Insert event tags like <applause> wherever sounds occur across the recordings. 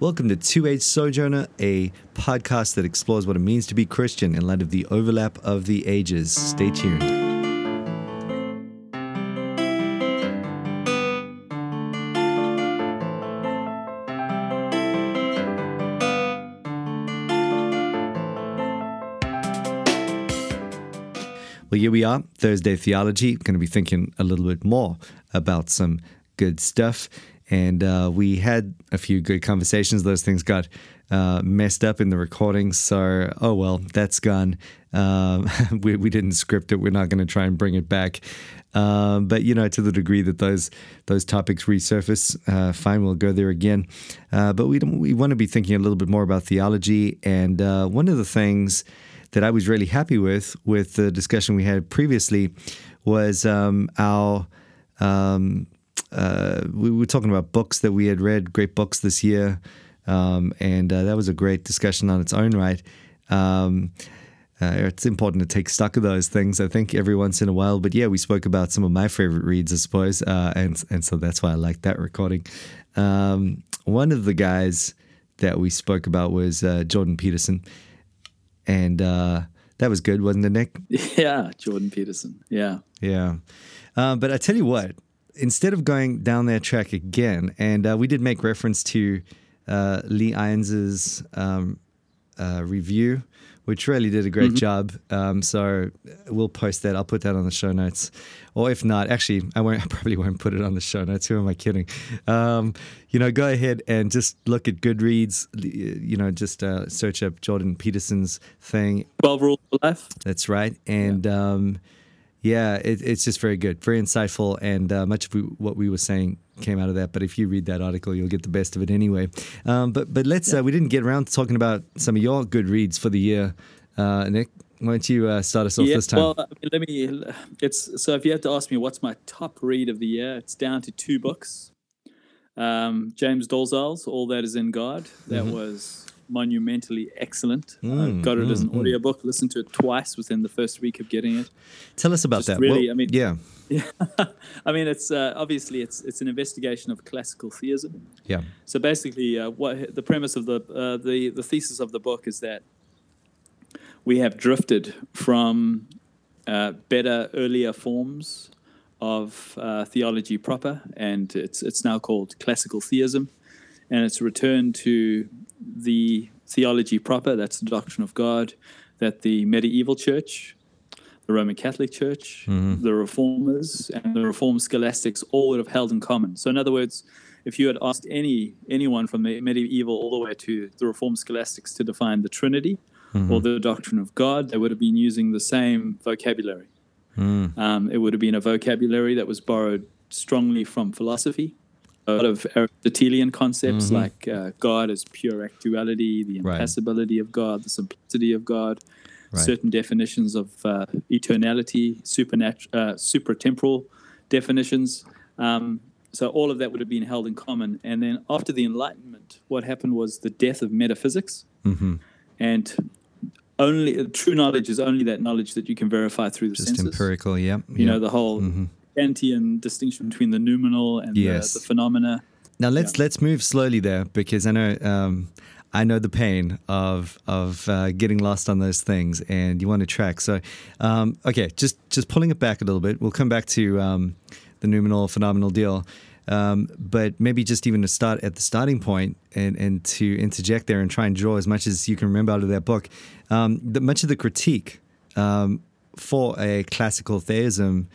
Welcome to Two Age Sojourner, a podcast that explores what it means to be Christian in light of the overlap of the ages. Stay tuned. Well, here we are, Thursday Theology. Going to be thinking a little bit more about some good stuff. And uh, we had a few good conversations. Those things got uh, messed up in the recording, So, oh well, that's gone. Um, <laughs> we, we didn't script it. We're not going to try and bring it back. Um, but you know, to the degree that those those topics resurface, uh, fine, we'll go there again. Uh, but we we want to be thinking a little bit more about theology. And uh, one of the things that I was really happy with with the discussion we had previously was um, our um, uh, we were talking about books that we had read, great books this year, um, and uh, that was a great discussion on its own right. Um, uh, it's important to take stock of those things, I think, every once in a while. But yeah, we spoke about some of my favorite reads, I suppose, uh, and and so that's why I like that recording. Um, one of the guys that we spoke about was uh, Jordan Peterson, and uh, that was good, wasn't it, Nick? <laughs> Yeah, Jordan Peterson. Yeah, yeah. but I tell you what, instead of going down that track again, and uh, we did make reference to uh, Lee Irons's um, uh, review, which really did a great mm-hmm. job. Um, so we'll post that. I'll put that on the show notes, or if not, actually, I won't. <laughs> I probably won't put it on the show notes. Who am I kidding? Um, you know, go ahead and just look at Goodreads. You know, just uh, search up Jordan Peterson's thing. Twelve Rules for Life. That's right, and. Yeah um, yeah, it, it's just very good, very insightful, and uh, much of what we were saying came out of that. But if you read that article, you'll get the best of it anyway. Um, but but let's yeah. uh, we didn't get around to talking about some of your good reads for the year, uh, Nick. Why don't you uh, start us off yeah, this time? Well, let me. It's so if you had to ask me what's my top read of the year, it's down to two books. Um, James Dolezal's "All That Is in God." That mm-hmm. was monumentally excellent. Mm, got it mm, as an mm. audiobook, listened to it twice within the first week of getting it. Tell us about Just that. Really, well, I mean, yeah. Yeah, <laughs> I mean, it's uh, obviously it's it's an investigation of classical theism. Yeah. So basically, uh, what the premise of the uh, the the thesis of the book is that we have drifted from uh, better earlier forms of uh, theology proper, and it's it's now called classical theism, and it's returned to the theology proper, that's the doctrine of God, that the medieval church, the Roman Catholic Church, mm-hmm. the Reformers, and the Reformed scholastics all would have held in common. So, in other words, if you had asked any anyone from the medieval all the way to the Reformed scholastics to define the Trinity mm-hmm. or the doctrine of God, they would have been using the same vocabulary. Mm. Um, it would have been a vocabulary that was borrowed strongly from philosophy a lot of Aristotelian concepts mm-hmm. like uh, God as pure actuality, the impassibility right. of God, the simplicity of God, right. certain definitions of uh, eternality, supernatural, uh, supratemporal definitions. Um, so all of that would have been held in common. And then after the Enlightenment, what happened was the death of metaphysics, mm-hmm. and only true knowledge is only that knowledge that you can verify through the Just senses. empirical, yeah. You know the whole. Mm-hmm Kantian distinction between the noumenal and yes. the, the, phenomena. Now let's yeah. let's move slowly there because I know um, I know the pain of of uh, getting lost on those things, and you want to track. So, um, okay, just just pulling it back a little bit. We'll come back to um, the noumenal phenomenal deal, um, but maybe just even to start at the starting point and and to interject there and try and draw as much as you can remember out of that book. Um, the, much of the critique um, for a classical theism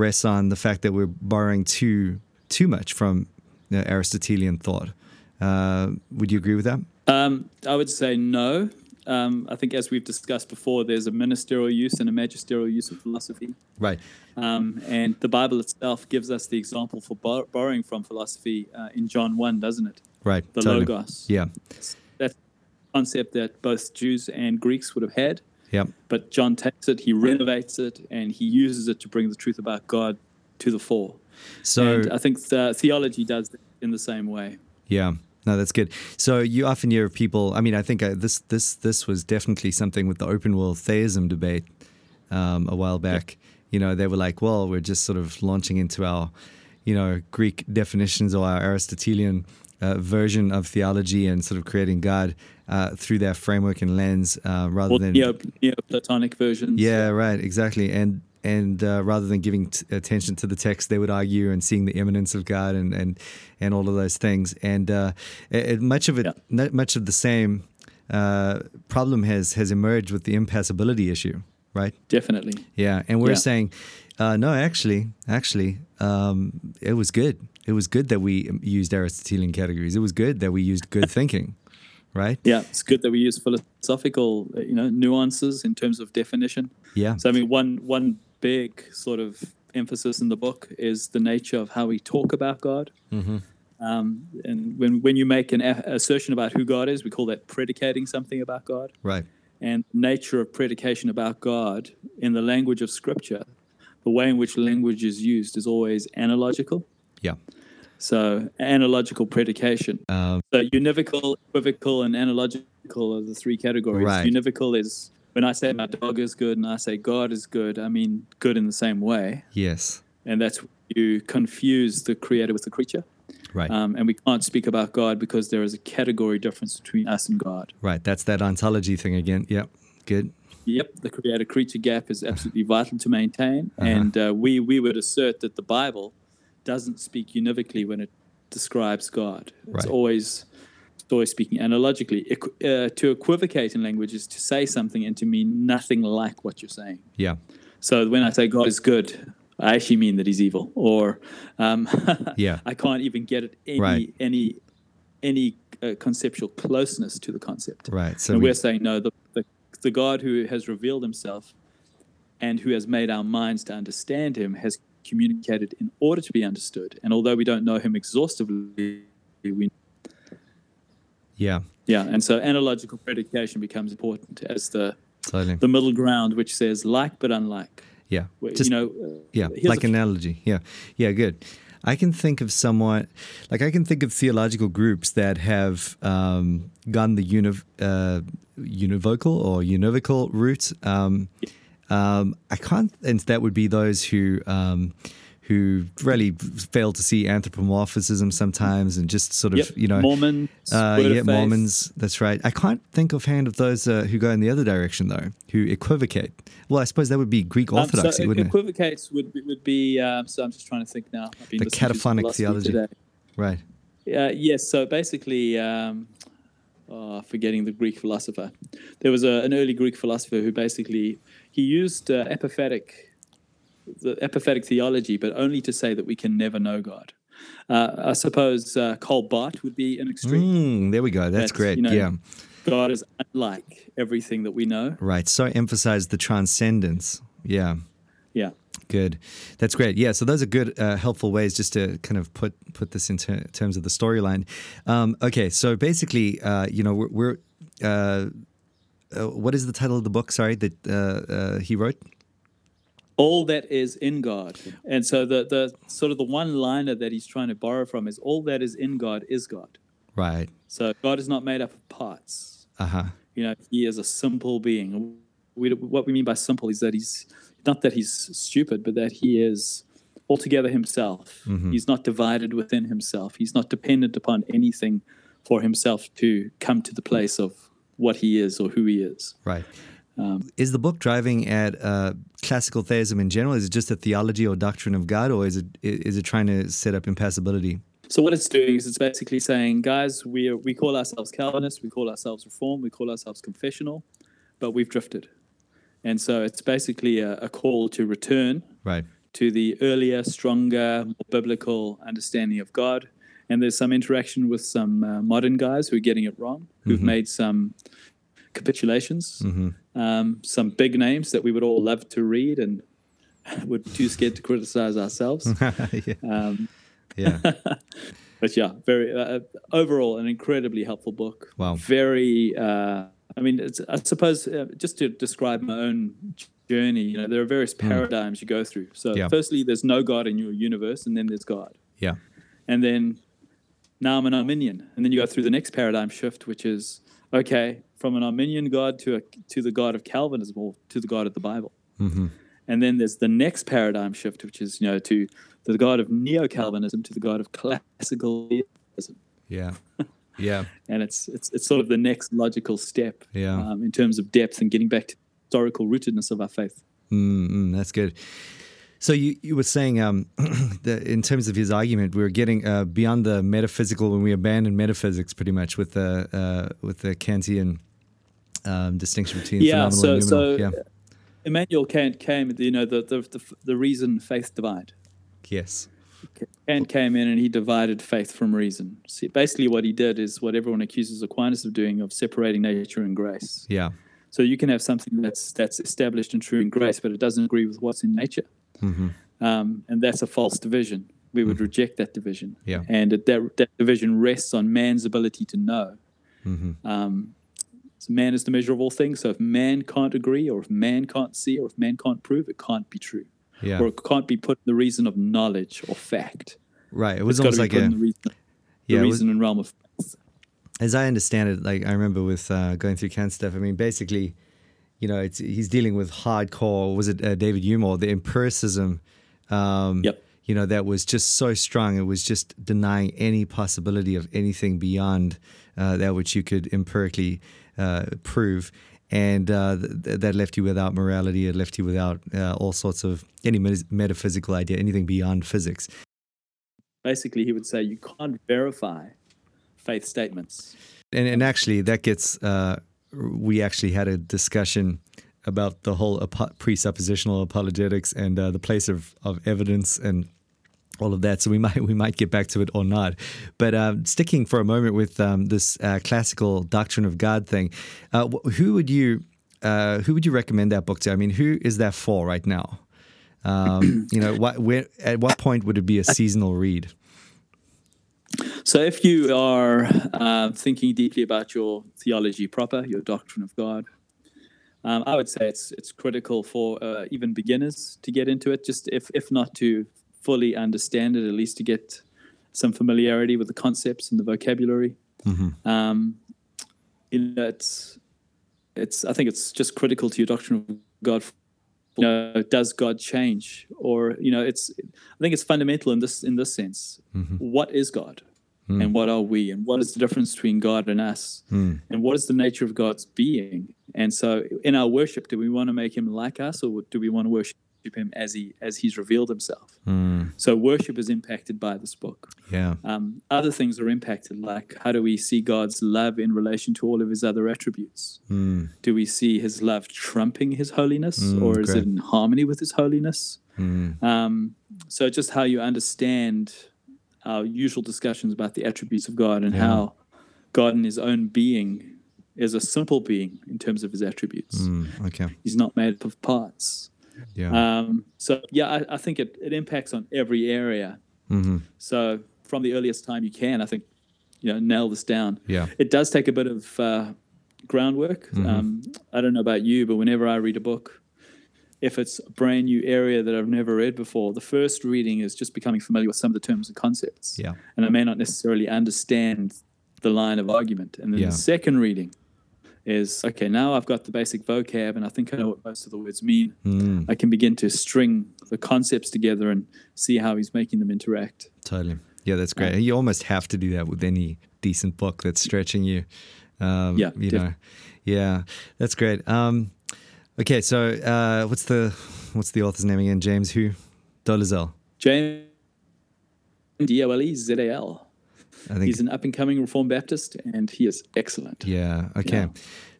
rests on the fact that we're borrowing too too much from you know, Aristotelian thought. Uh, would you agree with that? Um, I would say no. Um, I think, as we've discussed before, there's a ministerial use and a magisterial use of philosophy. Right. Um, and the Bible itself gives us the example for bor- borrowing from philosophy uh, in John 1, doesn't it? Right. The totally. Logos. Yeah. That's a concept that both Jews and Greeks would have had. Yep. But John takes it, he renovates it, and he uses it to bring the truth about God to the fore. So and I think the theology does that in the same way. Yeah. No, that's good. So you often hear people. I mean, I think uh, this this this was definitely something with the open world theism debate um, a while back. You know, they were like, "Well, we're just sort of launching into our, you know, Greek definitions or our Aristotelian uh, version of theology and sort of creating God uh, through their framework and lens uh, rather Or than Neo, Neoplatonic versions. yeah, right, exactly. And and uh, rather than giving t- attention to the text, they would argue and seeing the immanence of God and and, and all of those things. And uh, it, much of it, Yeah. much of the same uh, problem has has emerged with the impassibility issue, right? Definitely. Yeah, and we're Yeah. saying, uh, no, actually, actually, um, it was good. It was good that we used Aristotelian categories. It was good that we used good thinking, <laughs> right? Yeah, it's good that we use philosophical, uh, you know, nuances in terms of definition. Yeah, So I mean, one one big sort of emphasis in the book is the nature of how we talk about God. Mm-hmm. Um, and when when you make an a- assertion about who God is, we call that predicating something about God. right. And nature of predication about God in the language of Scripture, the way in which language is used is always analogical. Yeah. So analogical predication. Um, So univocal, equivocal, and analogical are the three categories. Right. Univocal is when I say my dog is good and I say God is good, I mean good in the same way. yes. And that's you confuse the creator with the creature. Right. Um, and we can't speak about God because there is a category difference between us and God. right. That's that ontology thing again. Yep. Good. Yep, the creator creature gap is absolutely vital to maintain. Uh-huh. And uh, we, we would assert that the Bible doesn't speak univocally when it describes God. It's Right. always it's always speaking analogically. Equ- uh, to equivocate in language is to say something and to mean nothing like what you're saying. Yeah. So when I say God is good, I actually mean that he's evil. Or um, <laughs> Yeah. I can't even get it any Right. any any uh, conceptual closeness to the concept. Right. So and we, we're saying no, the, the the God who has revealed himself and who has made our minds to understand him has communicated in order to be understood. And although we don't know him exhaustively, we yeah. yeah, and so analogical predication becomes important as the Totally. the middle ground, which says like but unlike. Yeah. Where, Just you know, Yeah, like analogy. Yeah, yeah, good. I can think of somewhat, like I can think of theological groups that have um, gone the univ- uh, univocal or univocal route. Um, um, I can't, and that would be those who um, who really fail to see anthropomorphism sometimes, and just sort of Yep, you know Mormons, uh, yeah, Mormons. That's right. I can't think offhand of those uh, who go in the other direction though, who equivocate. Well, I suppose that would be Greek Um, Orthodoxy, so wouldn't it? equivocates would be, would be. Um, so I'm just trying to think now. The cataphatic theology. Today. Right. Uh, yes. So basically, um, oh, forgetting the Greek philosopher, there was a, an early Greek philosopher who basically he used uh, apophatic, the apophatic theology, but only to say that we can never know God. Uh, I suppose uh, Karl Barth would be an extreme. Mm, there we go. That's, That's, great. you know, yeah. God is unlike everything that we know. Right. So emphasize the transcendence. Yeah. Yeah. Good. That's great. Yeah. So those are good, uh, helpful ways just to kind of put put this into terms of the storyline. Um, okay. So basically, uh, you know, we're, we're uh, uh, what is the title of the book? Sorry, that uh, uh, he wrote. all that is in God. And so the the sort of the one liner that he's trying to borrow from is all that is in God is God. Right. So God is not made up of parts. Uh huh. You know, he is a simple being. We, what we mean by simple is that he's not that he's stupid, but that he is altogether himself. He's not divided within himself. He's not dependent upon anything for himself to come to the place of what he is or who he is. Right. Um, is the book driving at uh, classical theism in general? Is it just a theology or doctrine of God, or is it is it trying to set up impassibility? So what it's doing is it's basically saying, guys, we are, we call ourselves Calvinists, we call ourselves Reformed, we call ourselves confessional, but we've drifted, and so it's basically a, a call to return Right. to the earlier, stronger, more biblical understanding of God. And there's some interaction with some uh, modern guys who are getting it wrong, who've made some capitulations, um, some big names that we would all love to read and <laughs> we're too scared to criticize ourselves. <laughs> yeah. Um, Yeah. <laughs> but yeah, very uh, overall an incredibly helpful book. Wow. Very. Uh, I mean, it's, I suppose uh, just to describe my own journey, you know, there are various paradigms you go through. So, Hmm. Yeah. firstly, there's no God in your universe, and then there's God, Yeah. and then now I'm an Arminian, and then you go through the next paradigm shift, which is okay from an Arminian God to a, to the God of Calvinism or to the God of the Bible. hmm And then there's the next paradigm shift, which is, you know, to the God of neo Calvinism to the God of classical theism. Yeah. <laughs> Yeah. and it's it's it's sort of the next logical step Yeah. um, in terms of depth and getting back to historical rootedness of our faith. Mm, that's good. So you, you were saying um, <clears throat> that in terms of his argument, we are getting uh, beyond the metaphysical when we abandon metaphysics, pretty much with the uh, with the Kantian um, distinction between Yeah, phenomenal so and so noumenal. yeah. Immanuel Kant came, you know, the the the, the reason faith divide. Yes. Kant came in and he divided faith from reason. See, basically, what he did is what everyone accuses Aquinas of doing, of separating nature and grace. Yeah. So you can have something that's that's established and true in grace, but it doesn't agree with what's in nature, hmm um, and that's a false division. We would reject that division, Yeah. and it, that that division rests on man's ability to know. hmm Um, so man is the measure of all things. So if man can't agree, or if man can't see, or if man can't prove, it can't be true, Yeah. or it can't be put in the reason of knowledge or fact. right. It was It's almost be like a in the reason, the yeah. it was- and realm of faith. as I understand it, like I remember with uh, going through Kant stuff. I mean, basically, you know, it's he's dealing with hardcore. Was it uh, David Hume or the empiricism? Um, Yep. You know, that was just so strong. It was just denying any possibility of anything beyond uh, that which you could empirically uh, prove. And uh, th- that left you without morality. It left you without uh, all sorts of any met- metaphysical idea, anything beyond physics. Basically, he would say you can't verify faith statements. and and actually that gets uh, we actually had a discussion about the whole apo- presuppositional apologetics and uh, the place of, of evidence and all of that. So we <laughs> might we might get back to it or not. But um, sticking for a moment with um, this uh, classical doctrine of God thing, uh, wh- who would you uh, who would you recommend that book to? I mean, who is that for right now? Um, you know, what where at what point would it be a seasonal read? So, if you are uh, thinking deeply about your theology proper, your doctrine of God, um, I would say it's it's critical for uh, even beginners to get into it. Just if if not to fully understand it, at least to get some familiarity with the concepts and the vocabulary. Mm-hmm. Um, you know, it's it's. I think it's just critical to your doctrine of God. You know, does God change, or you know, it's. I think it's fundamental in this in this sense. Mm-hmm. What is God, mm. and what are we, and what is the difference between God and us, mm. and what is the nature of God's being? And so, in our worship, do we want to make Him like us, or do we want to worship Him as He as He's revealed Himself? So, worship is impacted by this book. Yeah, Um, other things are impacted, like how do we see God's love in relation to all of His other attributes? Do we see His love trumping His holiness, or is great. it in harmony with His holiness? Um, so, just how you understand our usual discussions about the attributes of God and how God, in His own being, is a simple being in terms of His attributes. Mm, okay, He's not made up of parts. Yeah, Um, so yeah, I, I think it, it impacts on every area. Mm-hmm. So from the earliest time you can, I think, you know, nail this down. Yeah. It does take a bit of uh, groundwork. Um, I don't know about you, but whenever I read a book, if it's a brand new area that I've never read before, the first reading is just becoming familiar with some of the terms and concepts. Yeah. And I may not necessarily understand the line of argument. And then Yeah. the second reading is okay, now I've got the basic vocab and I think I know what most of the words mean. Mm. I can begin to string the concepts together and see how he's making them interact. Totally. Yeah, that's great. You almost have to do that with any decent book that's stretching you. Um, Yeah, you def- know. Yeah, that's great. Um, okay, so uh, what's the what's the author's name again? James who? Dolezal. James D O L E Z A L. I think. He's an up and coming Reformed Baptist and he is excellent. yeah. Okay. Yeah.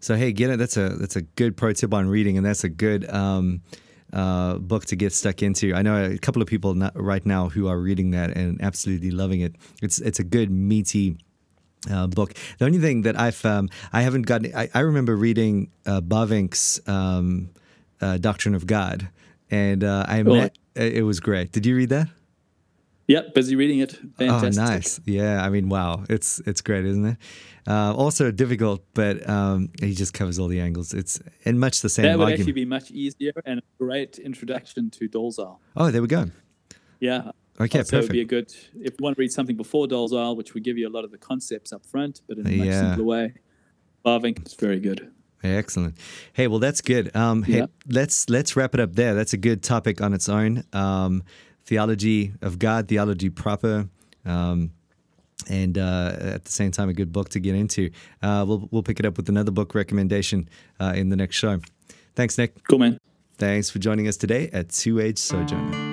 So hey, get it. That's a that's a good pro tip on reading, and that's a good um, uh, book to get stuck into. I know a couple of people right now who are reading that and absolutely loving it. It's it's a good meaty. uh, book. The only thing that I've um, I haven't gotten. I, I remember reading uh, Bavinck's um, uh, Doctrine of God, and uh, I Oh. met. It was great. Did you read that? Yep, busy reading it. Fantastic. Oh, nice. Yeah, I mean, wow, it's it's great, isn't it? Uh, also difficult, but um, he just covers all the angles. It's in much the same way. That would argument. actually be much easier and a great introduction to Dolezal. oh, there we go. Yeah. Okay, so it'd be a good if you want to read something before Dolezal, which would give you a lot of the concepts up front, but in a much Yeah. simpler way. Bavinck is very good. Excellent. Hey, well, that's good. Um, Hey, Yeah. let's let's wrap it up there. That's a good topic on its own. Um, theology of God, theology proper. Um, and uh, at the same time, a good book to get into. Uh, we'll we'll pick it up with another book recommendation uh, in the next show. Thanks, Nick. Cool, man. Thanks for joining us today at Two Age Sojourner.